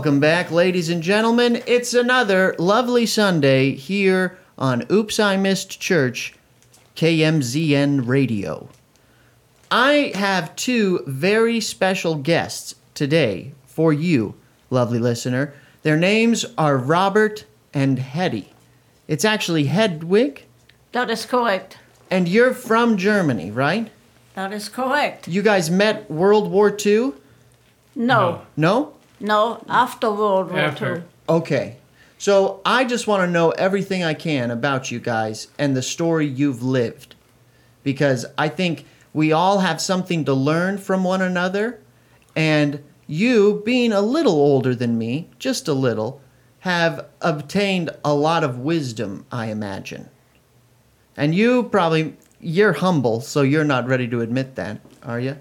Welcome back, ladies and gentlemen. It's another lovely Sunday here on Oops, I Missed Church, KMZN Radio. I have two very special guests today for you, lovely listener. Their names are Robert and Hetty. It's actually Hedwig, That is correct. and you're from Germany, right? That is correct. You guys met World War II? No, No? No, after World War After. II. Okay. So I just want to know everything I can about you guys and the story you've lived. Because I think we all have something to learn from one another. And you, being a little older than me, just a little, have obtained a lot of wisdom, I imagine. And you probably, you're humble, so you're not ready to admit that, are you?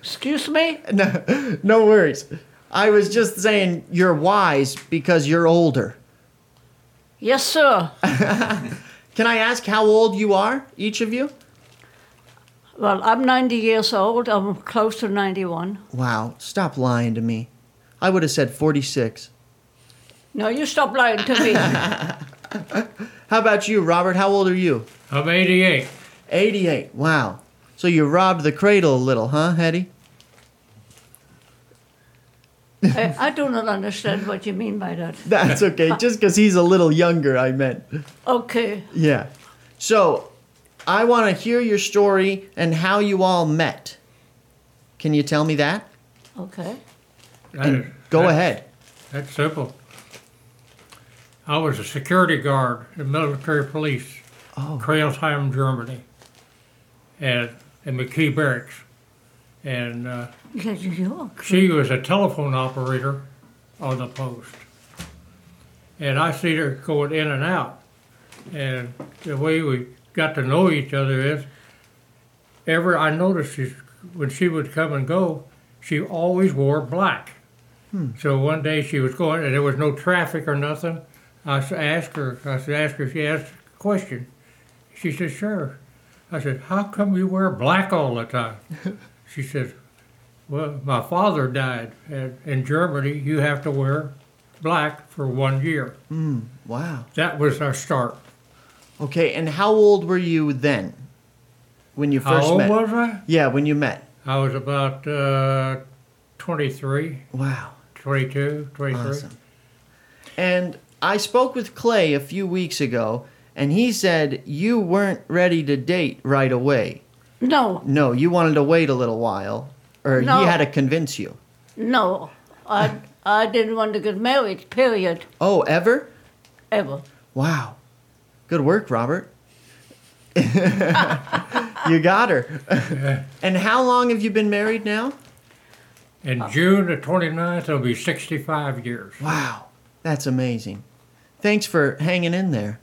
Excuse me? No, no worries. I was just saying you're wise because you're older. Yes, sir. Can I ask how old you are, each of you? Well, I'm 90 years old. I'm close to 91. Wow, stop lying to me. I would have said 46. No, you stop lying to me. How about you, Robert? How old are you? I'm 88. 88. Wow. So you robbed the cradle a little, huh, Hetty? I, I do not understand what you mean by that. That's okay. Just because he's a little younger, I meant. Okay. Yeah. So, I want to hear your story and how you all met. Can you tell me that? Okay. That And is- go that- ahead. That's simple. I was a security guard in military police, Oh. Crailsheim, Germany, and in McKee Barracks. And uh, she was a telephone operator on the post. And I see her going in and out. And the way we got to know each other is, ever I noticed when she would come and go, she always wore black. So one day she was going, and there was no traffic or nothing. I asked her, I said, ask her if she asked a question. She said, sure. I said, how come you wear black all the time? she said, well, my father died. And in Germany, you have to wear black for one year. Wow. That was our start. Okay, and how old were you then? When you first How first old met? was I? Yeah, when you met. I was about uh, 23, Wow. 22, 23. Awesome. And I spoke with Clay a few weeks ago, and he said you weren't ready to date right away. No, No, you wanted to wait a little while, or No. he had to convince you. no. I, I didn't want to get married, period, Oh, ever? ever. Wow. Good work, Robert. you got her. and how long have you been married now? In June the 29th, it'll be 65 years. Wow. That's amazing. Thanks for hanging in there.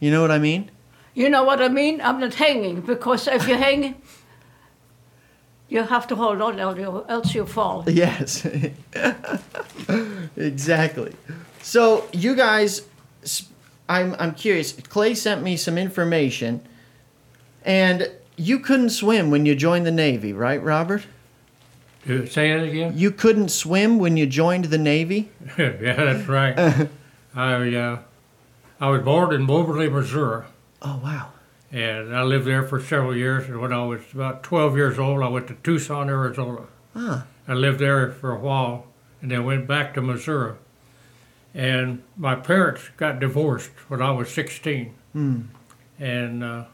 You know what I mean? You know what I mean? I'm not hanging, because if you're hanging, you have to hold on, else you- else you fall. Yes. exactly. So, you guys, s- I'm, I'm curious. Clay sent me some information, and you couldn't swim when you joined the Navy, right, Robert? Say it again? You couldn't swim when you joined the Navy? yeah, that's right. I, uh, I was born in Moberly, Missouri, Oh, wow. and I lived there for several years. And when I was about 12 years old, I went to Tucson, Arizona. Ah, I lived there for a while and then went back to Missouri. And my parents got divorced when I was 16. Hmm. And uh,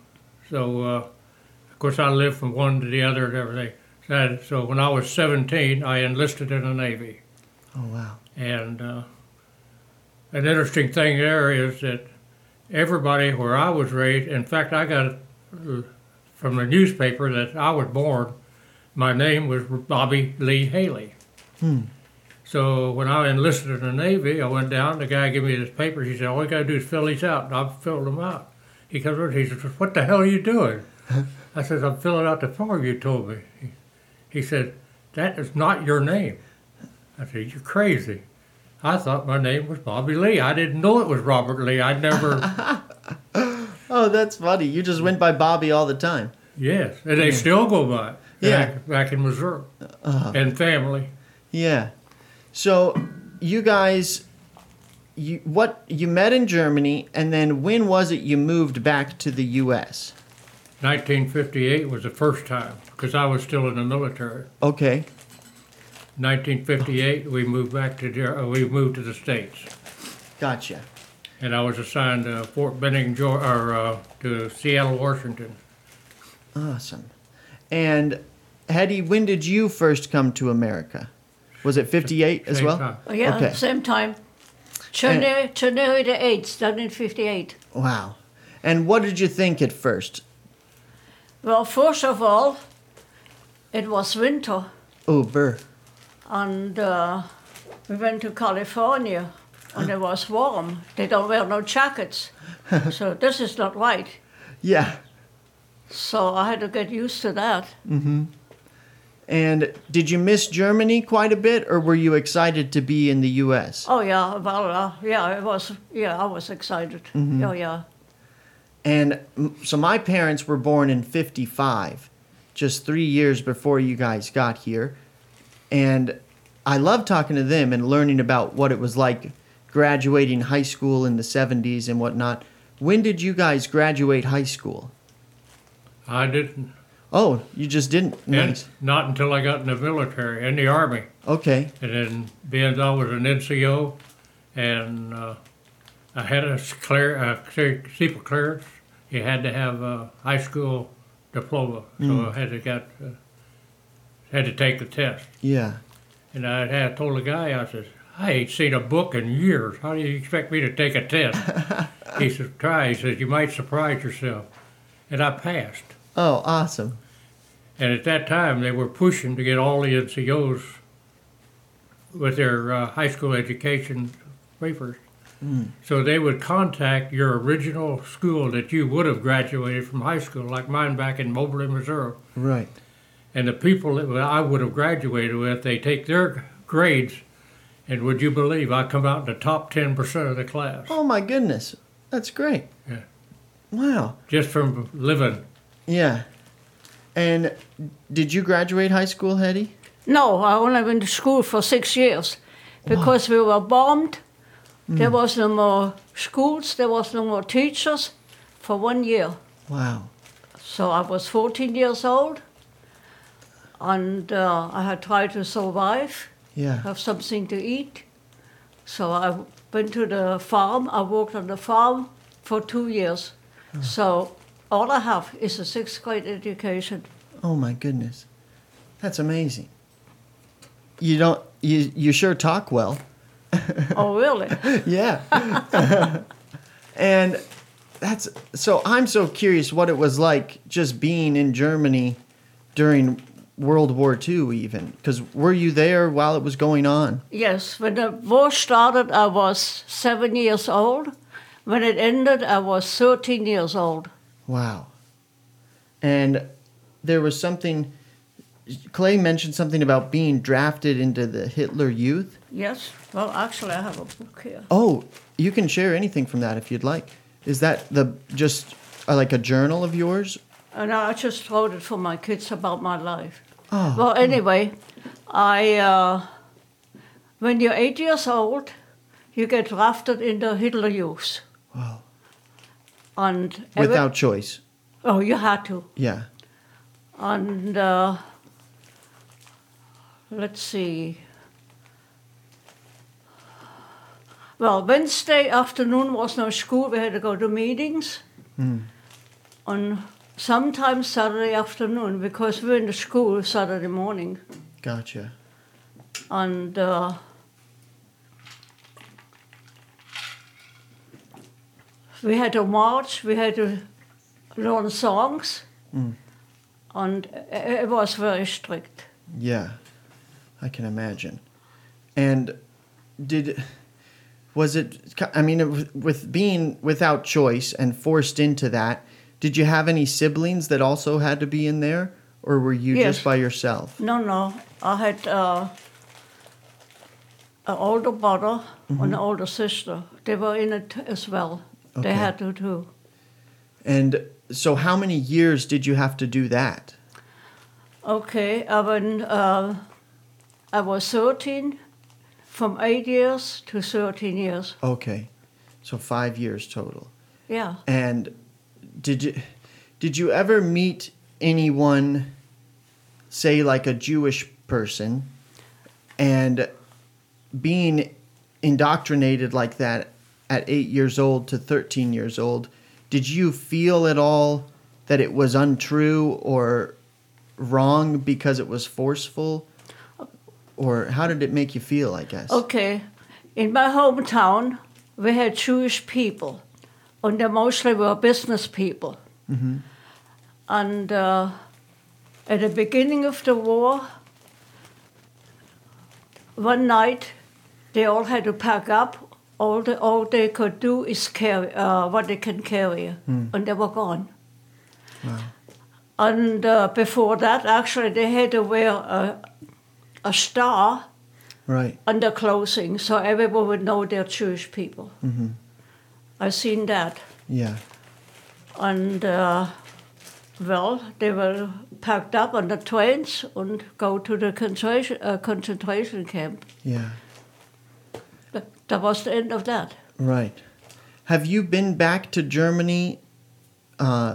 so, uh, of course, I lived from one to the other and everything. So, so when I was 17, I enlisted in the Navy. oh, wow. And uh, an interesting thing there is that everybody where I was raised, in fact, I got uh, from the newspaper that I was born, my name was Bobby Lee Haley. Hmm. So when I enlisted in the Navy, I went down. The guy gave me this paper. He said, "All you got to do is fill these out." And I filled them out. He comes over. He says, "What the hell are you doing?" I says, "I'm filling out the form you told me." He, he said, "That is not your name." I said, "You're crazy." I thought my name was Bobby Lee. I didn't know it was Robert Lee. I never. Oh, that's funny. You just went by Bobby all the time. yes, and they still go by. Yeah. Back, back in Missouri, Uh, and family. Yeah. So you guys you what you met in Germany and then when was it you moved back to the US? 1958 was the first time because I was still in the military. Okay. 1958, we moved back to Ger- uh, we moved to the states, Gotcha. and I was assigned to Fort Benning, Georgia, or uh, to Seattle, Washington. Awesome. And Hetty, when did you first come to America? Was it 58 as Same well? time. Oh, yeah, Okay. same time. January, January the 8th, 1958. Wow. And what did you think at first? Well, first of all, it was winter, Oh, burr. And uh, we went to California, and it was warm. They don't wear no jackets, so this is not right. Yeah. So I had to get used to that. Mm-hmm. And did you miss Germany quite a bit, or were you excited to be in the U.S.? Oh yeah, well, uh, yeah, it was. Yeah, I was excited. Oh yeah. And so my parents were born in 55, just three years before you guys got here. And I love talking to them and learning about what it was like graduating high school in the 70s and whatnot. When did you guys graduate high school? I didn't, Oh, you just didn't. and Nice. not until I got in the military, in the army, Okay. and then being I was an NCO, and uh, I had a clear, clear- clearance. You had to have a high school diploma, so I had to get uh, had to take the test. Yeah. And I had told the guy, I said, I ain't seen a book in years. How do you expect me to take a test? he said, try. He said, you might surprise yourself. And I passed. Oh, awesome. And at that time, they were pushing to get all the NCOs with their uh, high school education papers. So they would contact your original school that you would have graduated from high school, like mine back in Moberly, Missouri. Right. And the people that I would have graduated with, they take their grades, and would you believe I come out in the top 10% of the class Oh, my goodness. That's great. Yeah. Wow. just from living. Yeah. And did you graduate high school, Hetty? No, I only went to school for six years because we were bombed. There hmm. was no more schools, there was no more teachers for one year. Wow. So I was 14 years old and uh, I had tried to survive, Yeah. have something to eat. So I went to the farm. I worked on the farm for two years. So all I have is a sixth grade education. Oh my goodness. That's amazing. You don't you you sure talk well. oh, really? Yeah. and that's so I'm so curious what it was like just being in Germany during World War II even cuz were you there while it was going on? Yes, when the war started, I was seven years old. When it ended, I was 13 years old. Wow. And there was something Clay mentioned something about being drafted into the Hitler Youth. Yes, well, actually, I have a book here. Oh, you can share anything from that if you'd like. Is that the just uh, like a journal of yours? And I just wrote it for my kids about my life. Oh, Well, anyway, I uh, when you're eight years old, you get drafted into Hitler Youth. Wow. And every- without choice. oh, you had to. Yeah. And uh, let's see. Well, Wednesday afternoon was no school. We had to go to meetings. On sometimes Saturday afternoon because we were in the school Saturday morning. Gotcha. And uh, we had to march, we had to learn songs, and it it was very strict. Yeah. I can imagine. And did was it I mean with being without choice and forced into that, did you have any siblings that also had to be in there or were you Yes. just by yourself? No, no, I had uh, an older brother and an older sister. They were in it as well. Okay. They had to too. And so how many years did you have to do that? Okay, uh, when uh, I was 13, from 8 years to 13 years. Okay. So 5 years total. Yeah. And did you did you ever meet anyone say like a Jewish person and being indoctrinated like that at 8 years old to 13 years old did you feel at all that it was untrue or wrong because it was forceful? Or how did it make you feel i guess? Okay. In my hometown, we had Jewish people, and they mostly were business people. And uh, at the beginning of the war, one night, they all had to pack up. All, the, all they could do is carry uh, what they can carry, and they were gone. And uh, before that, actually, they had to wear a, a star right their clothing so everyone would know they're Jewish people. I've seen that. yeah And, uh, well, they were packed up on the trains and go to the concentration, uh, concentration camp. yeah That that was the end of that. Right. Have you been back to Germany uh,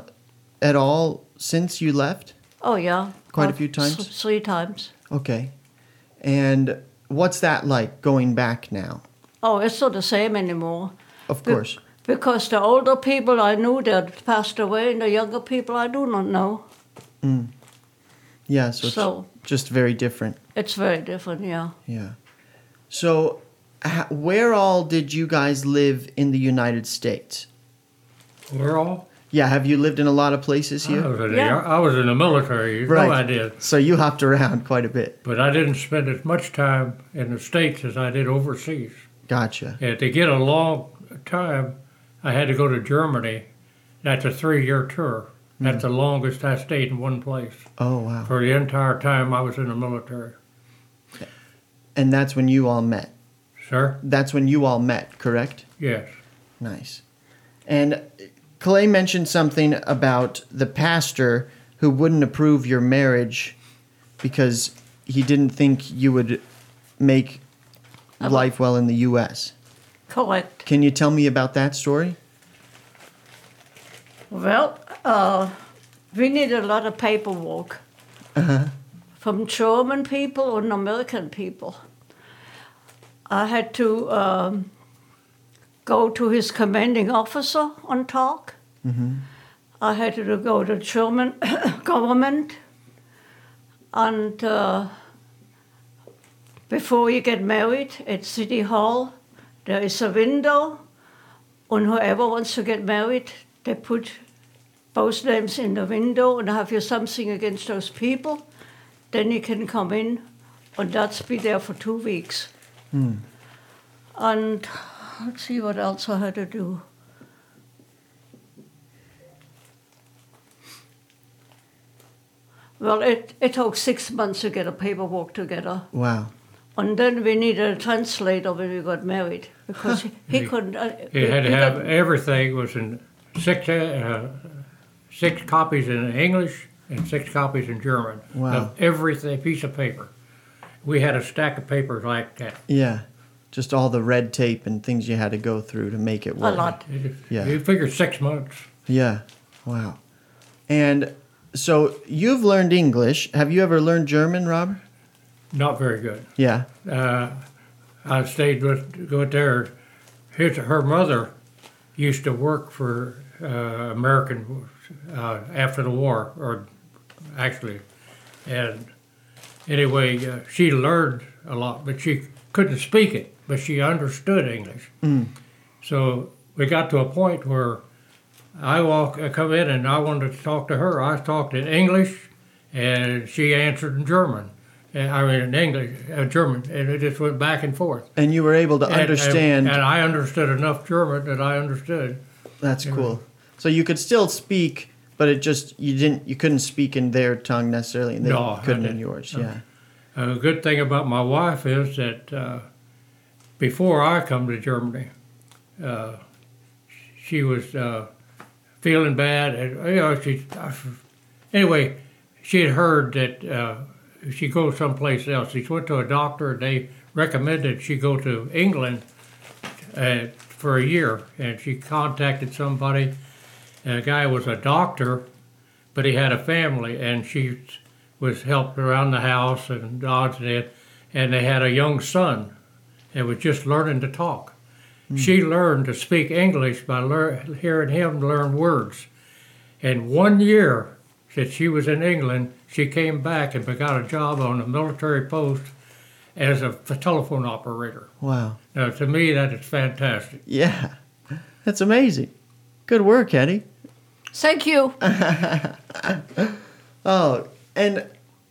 at all since you left? Oh, yeah. Quite a few times? th- three times. Okay. And what's that like going back now? Oh, it's not the same anymore. Of course. Because the older people I knew that passed away, and the younger people I do not know. Mm. Yeah, so, So- it's just very different. It's very different, yeah. Yeah. So, where all did you guys live in the United States? We're all. Yeah, have you lived in a lot of places I here? was in, the, Yeah. I was in the military. You Right. know I did. So you hopped around quite a bit. But I didn't spend as much time in the States as I did overseas. Gotcha. And to get a long time, I had to go to Germany. That's a three year tour. Hmm. That's the longest I stayed in one place Oh, wow. for the entire time I was in the military. And that's when you all met. Sir? That's when you all met, correct? Yes. Nice. And Clay mentioned something about the pastor who wouldn't approve your marriage because he didn't think you would make life well in the U.S. Correct. Can you tell me about that story? Well, uh, we need a lot of paperwork from German people and American people. I had to um, go to his commanding officer and talk. I had to go to German government, and uh, before you get married at City Hall, there is a window, and whoever wants to get married, they put both names in the window and have you something against those people, then you can come in, and that's be there for two weeks. Hmm. And let's see what else I had to do. Well, it, it took six months to get a paperwork together. Wow. And then we needed a translator when we got married because he, he couldn't. Uh, You had to he have got- everything was in six uh, six copies in English and six copies in German Wow. of everything piece of paper. We had a stack of papers like that. Yeah. Just all the red tape and things you had to go through to make it work. a lot. Yeah. You figure six months. Yeah. Wow. And so you've learned English. Have you ever learned German, Robert? Not very good. Yeah. Uh, I stayed with with there. His her mother used to work for uh, American uh, after the war, or actually, and anyway, uh, she learned a lot, but she couldn't speak it, but she understood English. So we got to a point where I walk, I come in, and I wanted to talk to her. I talked in English, and she answered in German. And, I mean, in English, uh, German, and it just went back and forth. And you were able to And- and- understand. And, I understood enough German that I understood. That's cool. So you could still speak, but it just you didn't you couldn't speak in their tongue necessarily, and they No, couldn't in yours. Yeah. A good thing about my wife is that uh, before I come to Germany, uh, she was uh, feeling bad, and you know she. I, anyway, she had heard that uh, she go someplace else. She went to a doctor and they recommended she go to England uh, for a year. And she contacted somebody. And the guy was a doctor, but he had a family, and she was helped around the house and dodged it. And they had a young son that was just learning to talk. She learned to speak English by lear- hearing him learn words. And one year that she was in England, she came back and got a job on a military post as a telephone operator. Wow. Now, to me, that is fantastic. Yeah. That's amazing. Good work, Hetty. Thank you. Oh, and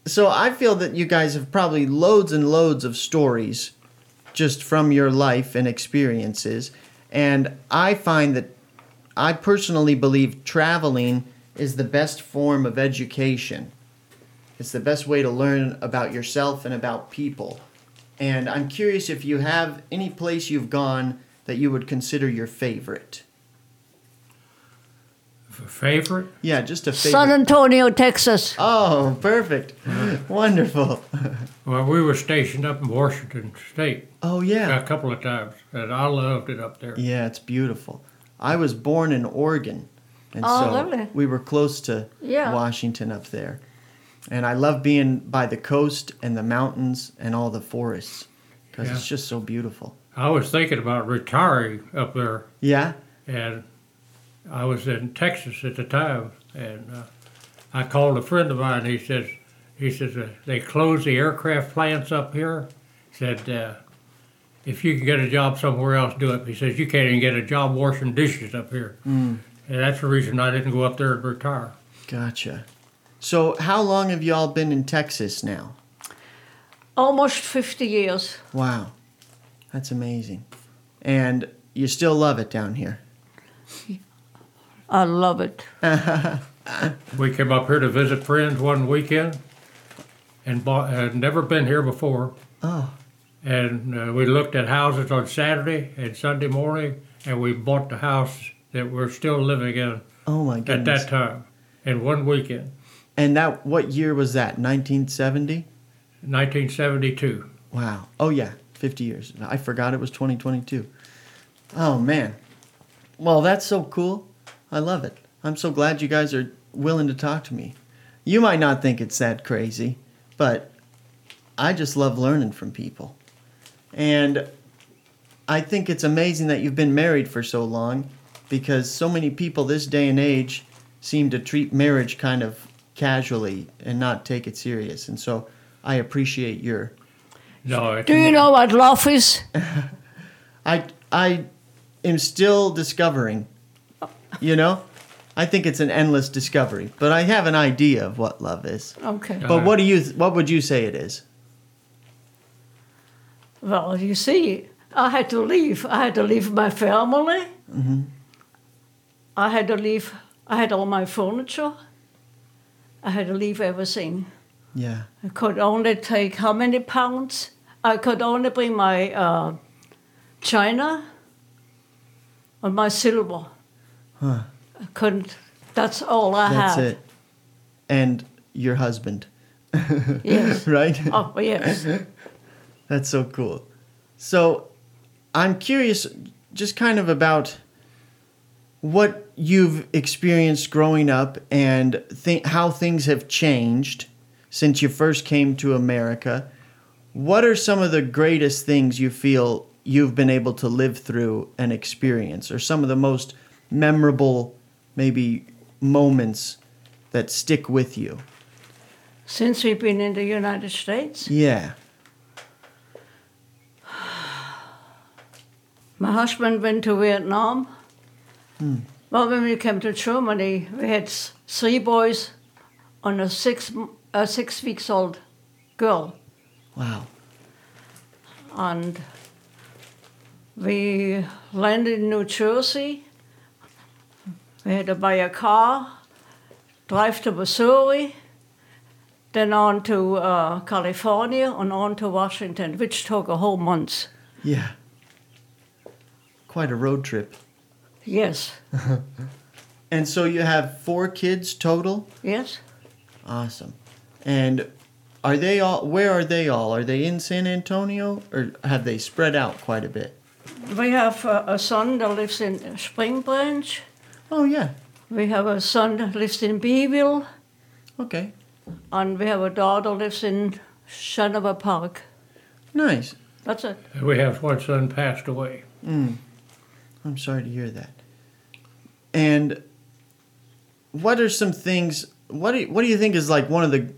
so I feel that you guys have probably loads and loads of stories just from your life and experiences. And I find that I personally believe traveling is the best form of education. It's the best way to learn about yourself and about people. And I'm curious if you have any place you've gone that you would consider your favorite. F- Favorite? Yeah, just a favorite. San Antonio, Texas. Oh, perfect. Uh-huh. Wonderful. Well, we were stationed up in Washington State Oh, yeah. a couple of times, and I loved it up there. Yeah, it's beautiful. I was born in Oregon, and Oh, so lovely. we were close to Yeah. Washington up there. And I love being by the coast and the mountains and all the forests because it's just so beautiful. I was thinking about retiring up there, Yeah. and I was in Texas at the time, and uh, I called a friend of mine. He says, he says uh, they closed the aircraft plants up here. He said, uh, if you can get a job somewhere else, do it. He says you can't even get a job washing dishes up here, Mm, and that's the reason I didn't go up there and retire. gotcha. So, how long have y'all been in Texas now? Almost 50 years. Wow. That's amazing. And you still love it down here. I love it. We came up here to visit friends one weekend, and bought, had never been here before. Oh, And uh, we looked at houses on Saturday and Sunday morning, and we bought the house that we're still living in oh my at that time in one weekend, And that what year was that? 1970? 1972. Wow. Oh yeah, 50 years. I forgot it was 2022. Oh man. Well, that's so cool. I love it. I'm so glad you guys are willing to talk to me. You might not think it's that crazy, but I just love learning from people. And I think it's amazing that you've been married for so long because so many people this day and age seem to treat marriage kind of casually and not take it serious. And so I appreciate your No, it's, Do you know what love is? I I am still discovering. You know, I think it's an endless discovery, but I have an idea of what love is. Okay. Yeah. But what do uh-huh. you what would you say it is? Well, you see, I had to leave. I had to leave my family. Mm-hmm. I had to leave. I had all my furniture. I had to leave everything. Yeah. I could only take how many pounds? I could only bring my uh, china and my silver. Huh. I couldn't. That's all I That's had. it. And your husband. Yes. right? Oh yes. That's so cool. So, I'm curious just kind of about what you've experienced growing up and th- how things have changed since you first came to America. What are some of the greatest things you feel you've been able to live through and experience, or some of the most memorable, maybe, moments that stick with you? Since we've been in the United States, Yeah. my husband went to Vietnam. Well, when we came to Germany, we had three boys and a six a six weeks old girl, Wow. and we landed in New Jersey. We had to buy a car, drive to Missouri, then on to uh, California, and on to Washington, which took a whole month. Yeah. Quite a road trip. Yes, And so you have four kids total? yes. Awesome. And are they all? Where are they all? Are they in San Antonio, or have they spread out quite a bit? We have uh, a son that lives in Spring Branch. Oh yeah. We have a son that lives in Beeville. Okay. And we have a daughter that lives in Shavano Park. Nice. That's it. We have one son passed away. Mm. I'm sorry to hear that. And what are some things? What do you, what do you think is like one of the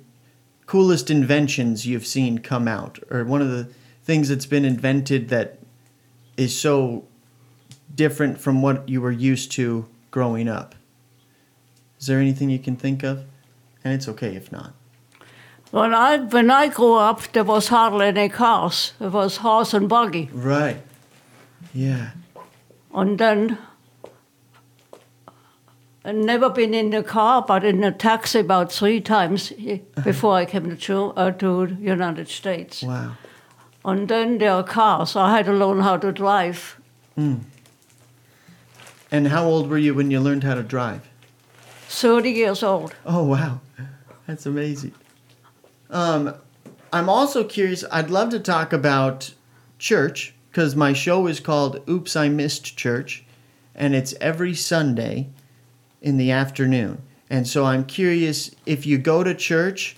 coolest inventions you've seen come out, or one of the things that's been invented that is so different from what you were used to growing up? Is there anything you can think of? And it's okay if not. When I when I grew up, there was hardly any cars. It was horse and buggy. Right. Yeah. And then I'd never been in a car, but in a taxi about three times before I came to uh, to United States. Wow. And then there are cars. I had to learn how to drive. Mm. And how old were you when you learned how to drive? 30 years old. Oh wow, that's amazing. Um, I'm also curious. I'd love to talk about church because my show is called "Oops, I Missed Church," and it's every Sunday in the afternoon. And so I'm curious if you go to church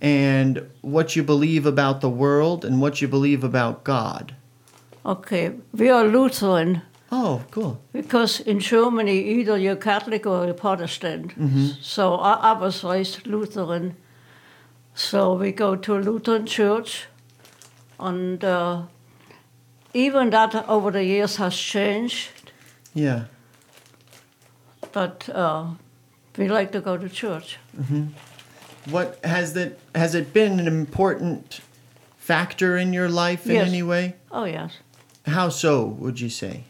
and what you believe about the world and what you believe about God. Okay, we are Lutheran Oh, cool. because in Germany either you're Catholic or you're Protestant. So I, I was raised Lutheran. So we go to a Lutheran church, and uh, even that over the years has changed. Yeah. But uh, we like to go to church. What has that has it been an important factor in your life in Yes. any way? Oh yes. How so, would you say?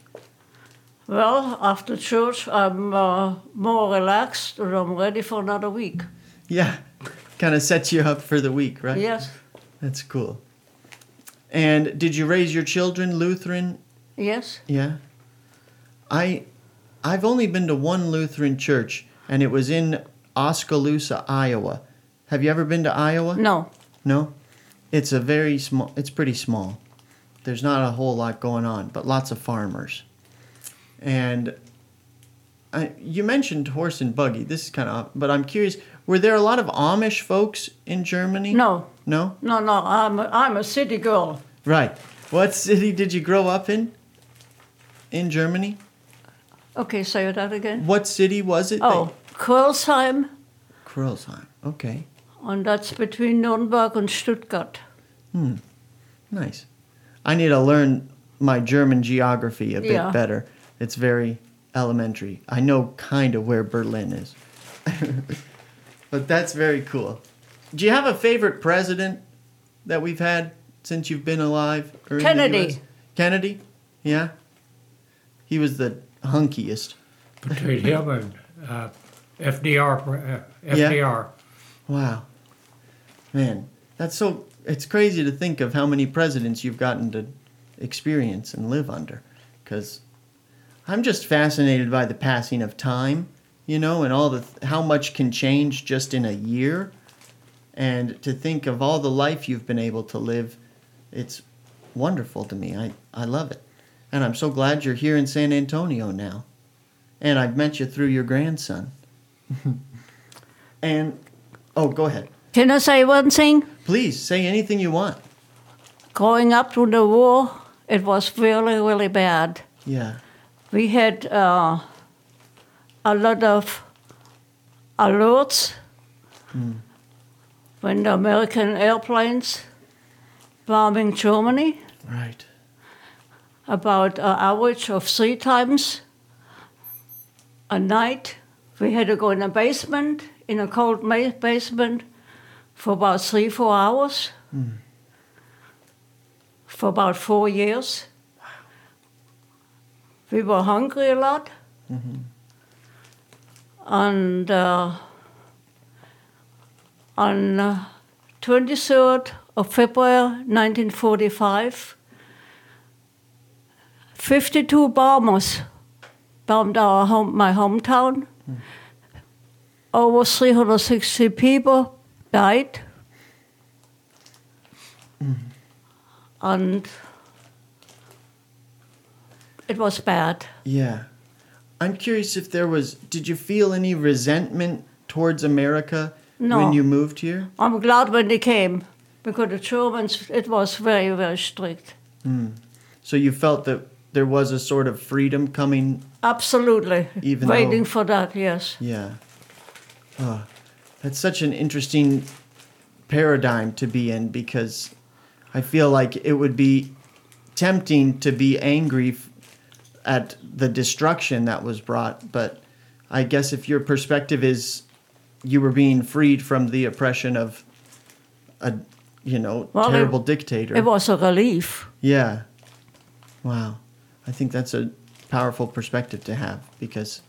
Well, after church, I'm uh, more relaxed and I'm ready for another week. Yeah. Kind of sets you up for the week, right? Yes, That's cool. And did you raise your children Lutheran? yes. Yeah. I I've only been to one Lutheran church and it was in Oskaloosa, Iowa. Have you ever been to Iowa? No, No? It's a very small it's pretty small. There's not a whole lot going on, but lots of farmers. And I, you mentioned horse and buggy. This is kind of, but I'm curious. Were there a lot of Amish folks in Germany? no, No. no, no. I'm a, I'm a city girl. Right. What city did you grow up in? In Germany. Okay, say that again. What city was it? Oh, Crailsheim, that- Okay. and that's between Nuremberg and Stuttgart. Hmm, nice. I need to learn my German geography a bit Yeah. better. It's very elementary. I know kind of where Berlin is. but that's very cool. Do you have a favorite president that we've had since you've been alive? Kennedy. Kennedy? Yeah. He was the hunkiest. Between him and uh, FDR, uh, Yeah. FDR. Wow. Man, that's so it's crazy to think of how many presidents you've gotten to experience and live under cuz I'm just fascinated by the passing of time, you know, and all the how much can change just in a year and to think of all the life you've been able to live. It's wonderful to me. I I love it. And I'm so glad you're here in San Antonio now. And I've met you through your grandson. and oh, go ahead. Can I say one thing? Please say anything you want. Growing up through the war, it was really, really bad. Yeah. We had uh, a lot of alerts when the American airplanes bombing Germany. Right. About an average of three times a night. We had to go in a basement, in a cold ma- basement, for about three, four hours. For about four years. We were hungry a lot. And uh, on uh, 23rd of February 1945, 52 bombers bombed our home, my hometown. Over 360 people died. and it was bad. Yeah. I'm curious if there was, did you feel any resentment towards America No. when you moved here? I'm glad when they came because the Germans, it was very, very strict. Hmm. So you felt that there was a sort of freedom coming? Absolutely. Even Waiting though- for that, yes. Yeah. Oh, that's such an interesting paradigm to be in because I feel like it would be tempting to be angry f- at the destruction that was brought, but I guess if your perspective is you were being freed from the oppression of a you know Well, it- terrible dictator. It was a relief. Yeah. Wow. I think that's a powerful perspective to have because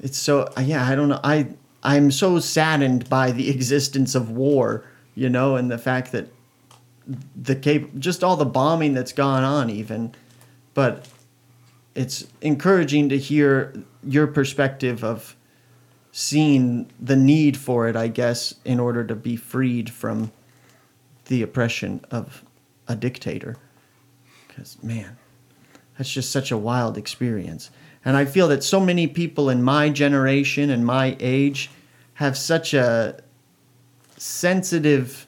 it's so uh, yeah, I don't know. I I'm so saddened by the existence of war, you know, and the fact that the cap- just all the bombing that's gone on even but it's encouraging to hear your perspective of seeing the need for it, I guess, in order to be freed from the oppression of a dictator. Because, man, that's just such a wild experience. And I feel that so many people in my generation and my age have such a sensitive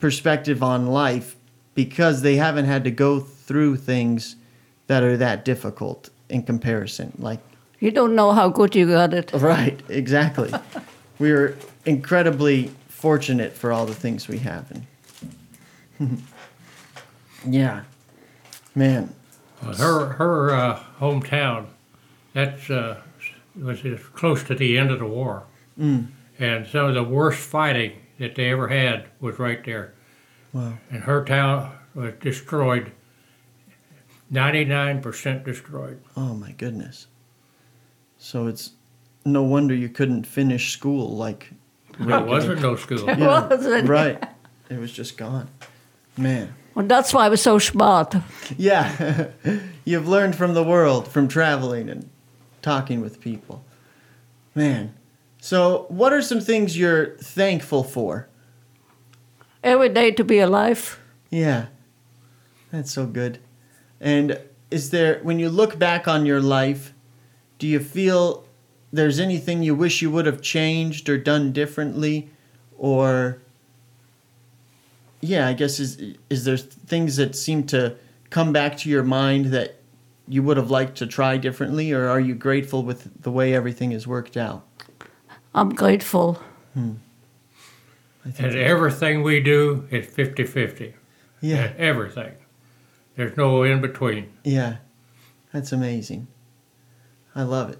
perspective on life because they haven't had to go through things that are that difficult in comparison. Like, You don't know how good you got it. right, exactly. we are incredibly fortunate for all the things we have. And yeah, man. Well, Her her uh, hometown, that's uh, was close to the end of the war, and some of the worst fighting that they ever had was right there. Wow. And her town was destroyed, ninety nine percent destroyed. Oh my goodness. So it's no wonder you couldn't finish school like There wasn't no school. There wasn't. right. It was just gone. Man. And that's why I was so smart. Yeah. You've learned from the world, from traveling and talking with people. Man. So, what are some things you're thankful for? Every day to be alive. Yeah. That's so good. And is there, when you look back on your life, do you feel there's anything you wish you would have changed or done differently? Or, yeah, I guess, is, is there things that seem to come back to your mind that you would have liked to try differently? Or are you grateful with the way everything has worked out? I'm grateful. Hmm. I think And everything we do is 50-50. yeah, Everything. There's no in between. yeah. That's amazing. I love it.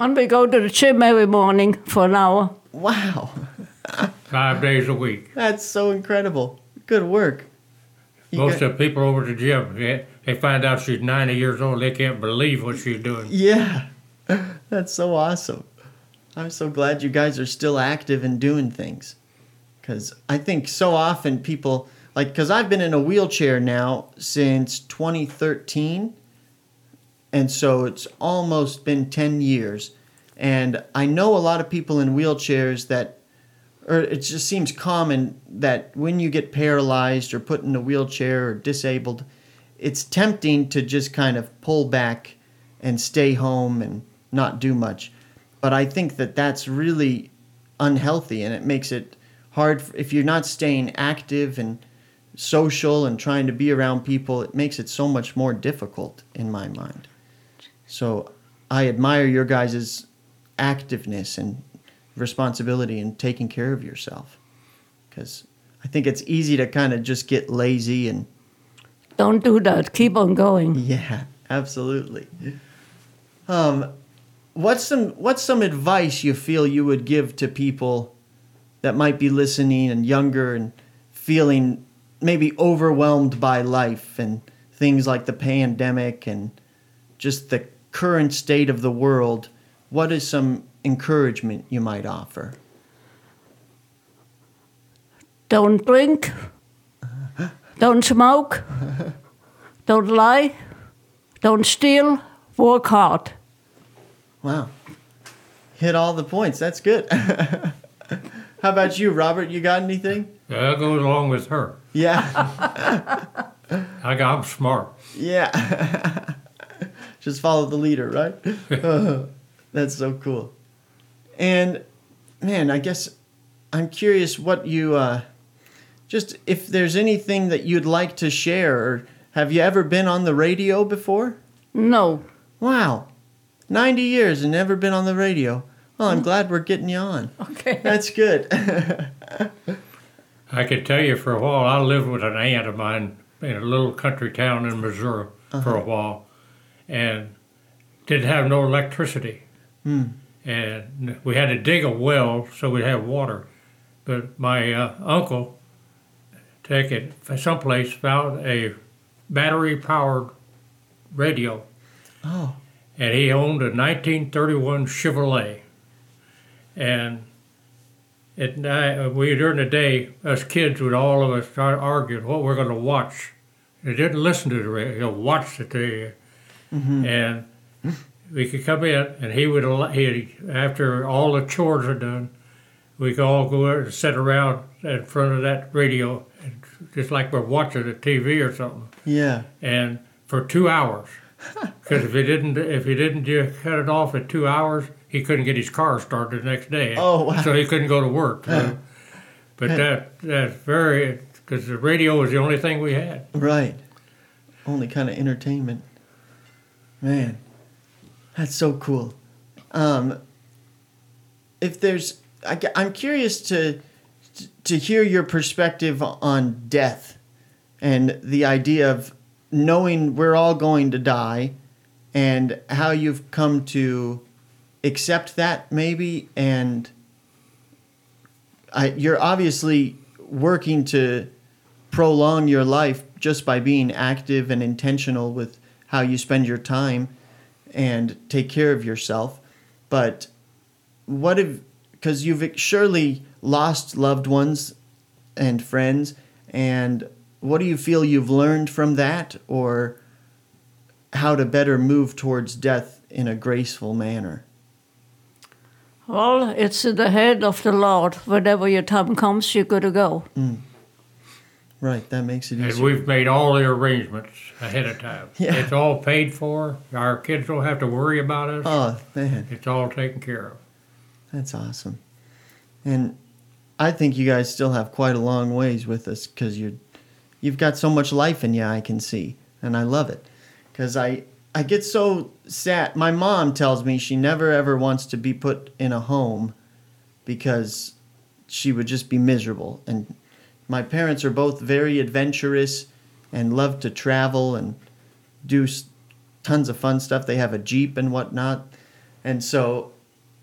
And we go to the gym every morning for an hour. Wow. Five days a week. That's so incredible. Good work. You Most got- of the people over the gym, they, they find out she's 90 years old. They can't believe what she's doing. Yeah. That's so awesome. I'm so glad you guys are still active and doing things. Because I think so often people, like, because I've been in a wheelchair now since 2013. And so it's almost been 10 years. And I know a lot of people in wheelchairs that, or it just seems common that when you get paralyzed or put in a wheelchair or disabled, it's tempting to just kind of pull back and stay home and not do much. But I think that that's really unhealthy and it makes it hard if you're not staying active and social and trying to be around people, it makes it so much more difficult in my mind. So I admire your guys' activeness and responsibility and taking care of yourself. Because I think it's easy to kind of just get lazy and Don't do that. Keep on going. yeah, absolutely. Um, what's some what's some advice you feel you would give to people that might be listening and younger and feeling maybe overwhelmed by life and things like the pandemic and just the current state of the world? What is some encouragement you might offer? Don't drink. Don't smoke. Don't lie. Don't steal. Work hard. Wow. Hit all the points. That's good. How about you, Robert? You got anything? I'll go along with her. Yeah. I got, I'm smart. Yeah. Just follow the leader, right? That's so cool. And man, I guess I'm curious what you uh just if there's anything that you'd like to share or have you ever been on the radio before? No. Wow. 90 years and never been on the radio. Well, I'm hmm. glad we're getting you on. Okay. That's good. I could tell you for a while, I lived with an aunt of mine in a little country town in Missouri for uh-huh. a while and didn't have no electricity. Hmm. And we had to dig a well so we'd have water. But my uh, uncle, take it someplace, found a battery powered radio. oh, and he owned a 1931 Chevrolet. And at night, we during the day, us kids would all of us start arguing what we're going to watch. They didn't listen to the radio; watch the radio. And we could come in, and he would he after all the chores are done, we could all go out and sit around in front of that radio, and just like we're watching a TV or something yeah. and for two hours. Because if he didn't, if he didn't just cut it off at two hours, he couldn't get his car started the next day. Oh, wow. So he couldn't go to work. but that that's very because the radio was the only thing we had. Right. Only kind of entertainment. Man, that's so cool. Um, if there's, I, am curious to to hear your perspective on death and the idea of knowing we're all going to die and how you've come to accept that maybe and I, you're obviously working to prolong your life just by being active and intentional with how you spend your time and take care of yourself. But what if, because you've surely lost loved ones and friends, and what do you feel you've learned from that or how to better move towards death in a graceful manner? Well, it's in the hand of the Lord. Whenever your time comes, you're going to go. Mm. Right, that makes it easier. And we've made all the arrangements ahead of time. Yeah. It's all paid for. Our kids don't have to worry about us. Oh, man. It's all taken care of. That's awesome. And I think you guys still have quite a long ways with us because you're, you've got so much life in you. I can see, and I love it. Because I, I get so sad. My mom tells me she never ever wants to be put in a home, because she would just be miserable. And my parents are both very adventurous, and love to travel and do tons of fun stuff. They have a jeep and whatnot, and so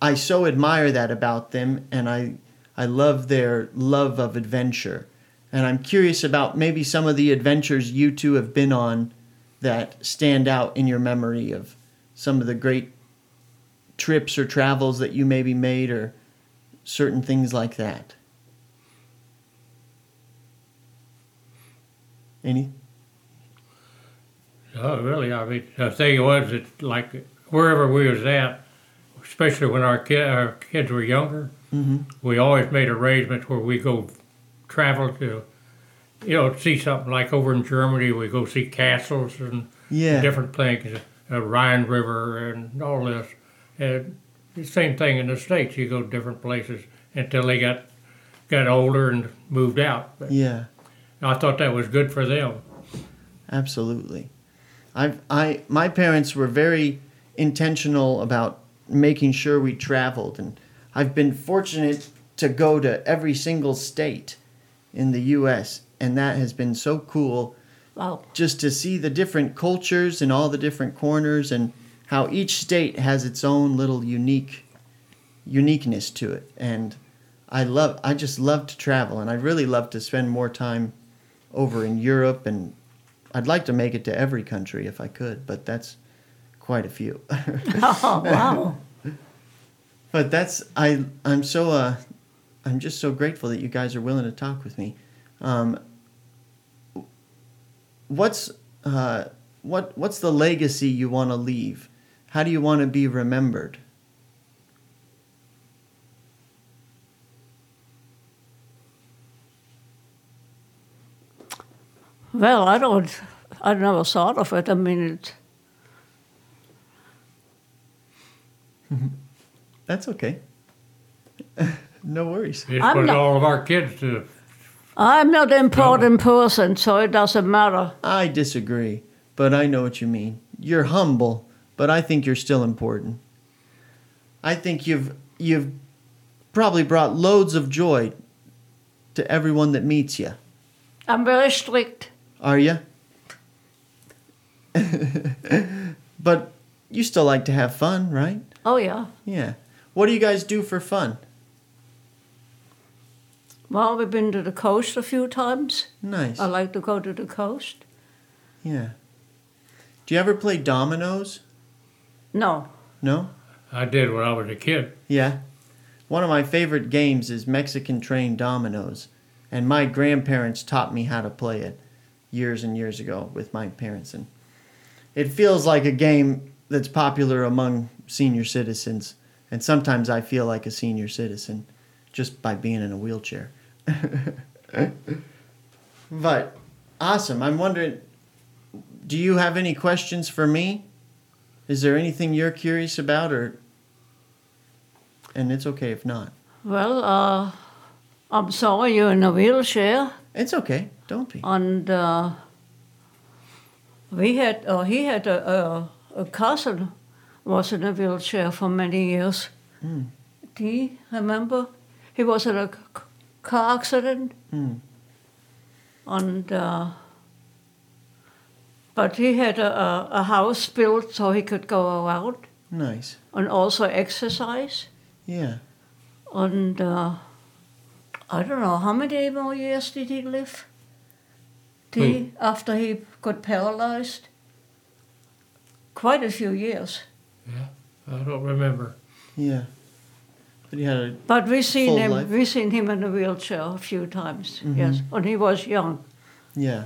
I so admire that about them, and I I love their love of adventure, and I'm curious about maybe some of the adventures you two have been on that stand out in your memory of some of the great trips or travels that you maybe made or certain things like that. Any? Oh, really? I mean, the thing was, it's like wherever we was at, especially when our kid, our kids were younger, Mm-hmm. we always made arrangements where we go travel to, you know, see something like over in Germany, we go see castles and Yeah. different things, uh, Rhine River and all this. And the same thing in the States, you go to different places until they got got older and moved out. But Yeah. I thought that was good for them. Absolutely. I I my parents were very intentional about making sure we traveled and I've been fortunate to go to every single state in the US and that has been so cool Wow. just to see the different cultures and all the different corners and how each state has its own little unique uniqueness to it and I love I just love to travel and I really love to spend more time over in Europe and I'd like to make it to every country if I could but that's quite a few Oh, wow. but that's I I'm so uh I'm just so grateful that you guys are willing to talk with me. Um, what's uh, what what's the legacy you want to leave? How do you want to be remembered? Well, I don't. I never thought of it. I mean, it, That's okay. no worries. It's I'm what not- all of our kids do. I'm not an important person, so it doesn't matter. I disagree, but I know what you mean. You're humble, but I think you're still important. I think you've you've probably brought loads of joy to everyone that meets you. I'm very strict. Are you? but you still like to have fun, right? Oh yeah. Yeah. What do you guys do for fun? Well, we've been to the coast a few times. Nice. I like to go to the coast. Yeah. Do you ever play dominoes? No. No? I did when I was a kid. Yeah. One of my favorite games is Mexican Train Dominoes, and my grandparents taught me how to play it years and years ago with my parents and it feels like a game that's popular among senior citizens, and sometimes I feel like a senior citizen just by being in a wheelchair. but awesome. I'm wondering do you have any questions for me? Is there anything you're curious about or and it's okay if not. Well, uh, I'm sorry you're in a wheelchair, It's okay. Don't be. and uh, we had, uh, he had a, a, a cousin was in a wheelchair for many years. Mm. Do you remember? He was in a c- car accident, Mm. and uh, but he had a, a, a house built so he could go around Nice. and also exercise. Yeah. And uh, I don't know, how many more years did he live? Did he, after he got paralyzed? Quite a few years. Yeah, I don't remember. Yeah. But he had a But we seen him. life. We seen him in a wheelchair a few times. Mhm. Yes, when he was young. yeah.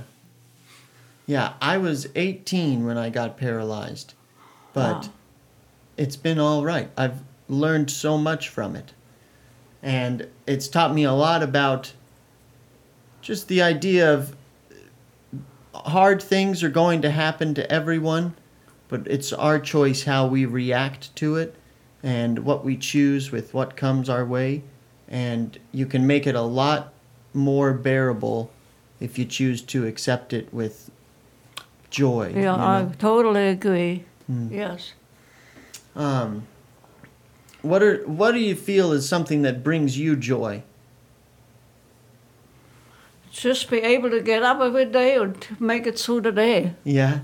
Yeah, I was 18 when I got paralyzed. But Wow. it's been all right. I've learned so much from it. And it's taught me a lot about just the idea of hard things are going to happen to everyone, but it's our choice how we react to it and what we choose with what comes our way. And you can make it a lot more bearable if you choose to accept it with joy. Yeah, you I totally agree. Mm. Yes. Um, what are what do you feel is something that brings you joy? Just be able to get up every day and make it through the day. Yeah.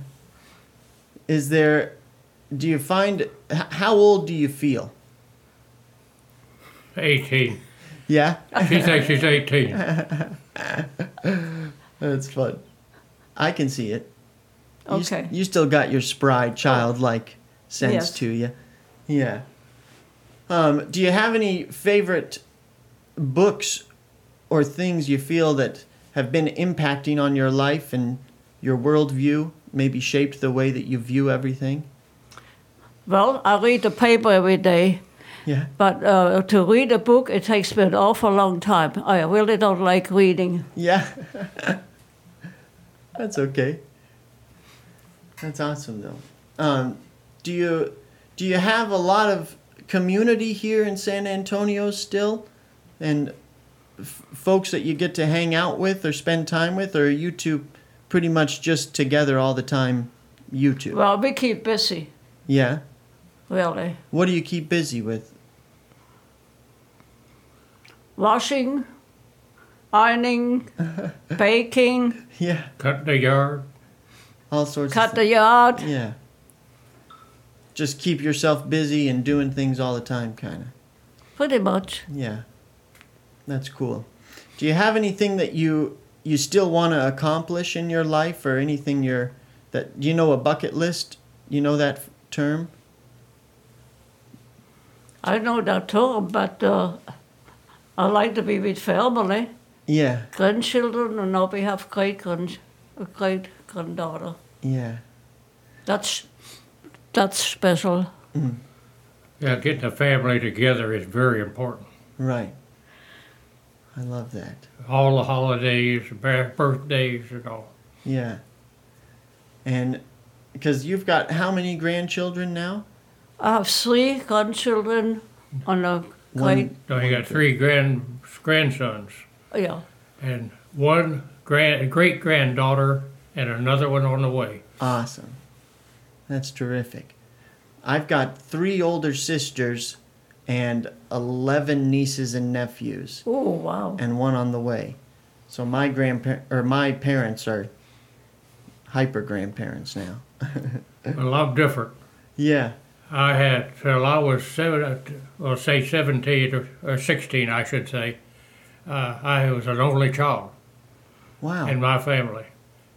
Is there? Do you find? How old do you feel? 18. Yeah, She thinks she's 18. that's fun. I can see it. You, Okay. You still got your spry, childlike sense Yes. to you. Yeah. Um, do you have any favorite books or things you feel that have been impacting on your life and your worldview? Maybe shaped the way that you view everything. Well, I read the paper every day, Yeah. but uh, to read a book, it takes me an awful long time. I really don't like reading. Yeah. That's okay. That's awesome though. Um, do you do you have a lot of community here in San Antonio still, and f- folks that you get to hang out with or spend time with, or are you two pretty much just together all the time? You two. Well, we keep busy, yeah. really. What do you keep busy with? Washing, ironing, baking, Yeah. Cut the yard. All sorts. cut of the yard. Yeah. Just keep yourself busy and doing things all the time, kind of. Pretty much. Yeah. That's cool. Do you have anything that you you still want to accomplish in your life or anything you're that do you know a bucket list? You know that f- term? I know that term, but uh, I like to be with family, Yeah. grandchildren, and now we have great grand, a great granddaughter. Yeah. That's that's special. Mm. Yeah, getting the family together is very important. Right. I love that. All the holidays, birthdays, and all. Yeah. And because you've got how many grandchildren now? I have three grandchildren and a One- great, So you got three grand grandsons yeah. and one grand great granddaughter and another one on the way. Awesome. That's terrific. I've got three older sisters and 11 nieces and nephews Oh, wow. and one on the way. So my grandpa or my parents are hyper grandparents now. A lot different. Yeah. I had till I was seven, well, say seventeen or, or sixteen, I should say. Uh, I was an only child Wow. in my family.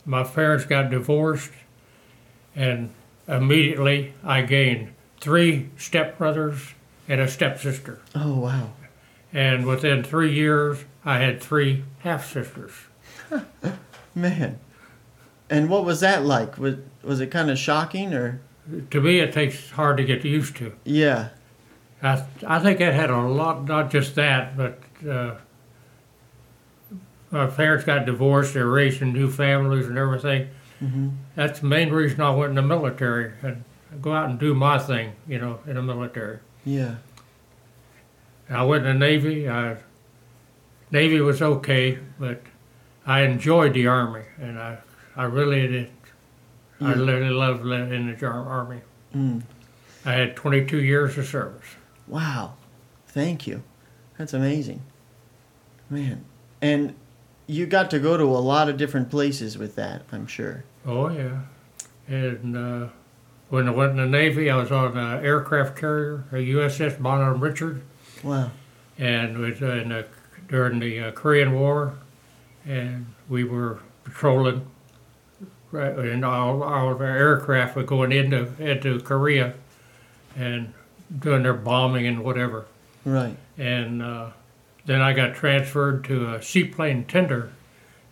My parents got divorced, and immediately I gained three stepbrothers and a stepsister. oh wow. And within three years, I had three half sisters. Man. And what was that like? Was was it kind of shocking or To me, it takes hard to get used to. yeah. I, I think it had a lot, not just that, but uh, my parents got divorced, they're raising new families and everything. Hmm That's the main reason I went in the military and go out and do my thing, you know, in the military. Yeah. I went in the Navy. I, Navy was okay, but I enjoyed the Army, and I, I really did. I Yeah. really loved in the Ar- Army. Mm. I had 22 years of service. Wow. Thank you. That's amazing. Man. And you got to go to a lot of different places with that, I'm sure. Oh yeah, and uh, when I went in the Navy, I was on an aircraft carrier, a USS Bon Homme Richard, Wow. and was in the, during the uh, Korean War, and we were patrolling. Right, and all, all of our aircraft were going into into Korea, and doing their bombing and whatever. Right. And uh, then I got transferred to a seaplane tender.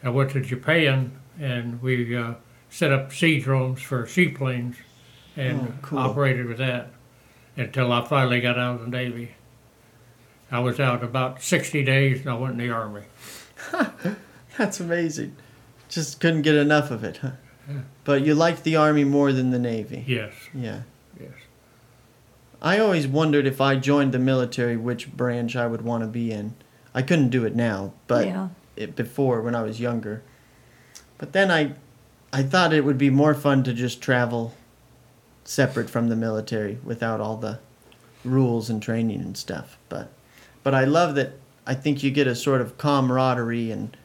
I went to Japan and we uh, set up siege rooms for seaplanes and Oh, cool. operated with that until I finally got out of the Navy. I was out about 60 days and I went in the Army. That's amazing. Just couldn't get enough of it, huh? Yeah. But you liked the Army more than the Navy. Yes, Yeah. yes. I always wondered if I joined the military, which branch I would want to be in. I couldn't do it now, but yeah. it before when I was younger. But then I, I thought it would be more fun to just travel separate from the military without all the rules and training and stuff. But, but I love that. I think you get a sort of camaraderie and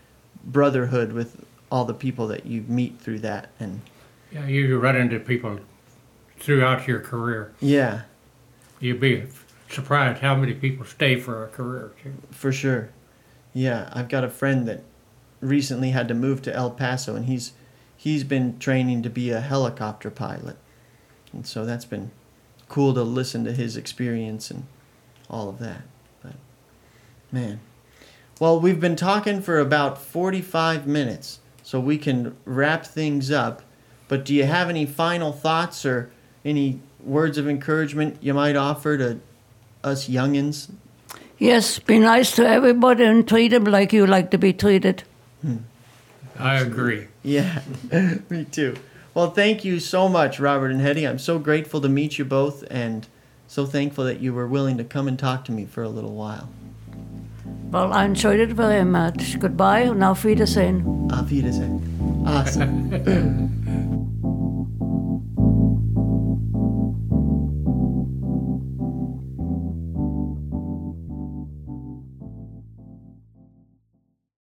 brotherhood with all the people that you meet through that. And Yeah, you run into people throughout your career. yeah, You'd be surprised how many people stay for a career. too. For sure. Yeah, I've got a friend that recently had to move to El Paso and he's he's been training to be a helicopter pilot. And so that's been cool to listen to his experience and all of that. But man. Well, we've been talking for about 45 minutes, so we can wrap things up. But do you have any final thoughts or any words of encouragement you might offer to us youngins Yes, be nice to everybody and treat them like you like to be treated. Hmm. I agree. Yeah, me too. Well, thank you so much, Robert and Hetty. I'm so grateful to meet you both and so thankful that you were willing to come and talk to me for a little while. Well, I enjoyed it very much. Goodbye und auf Wiedersehen. Auf Wiedersehen. Awesome.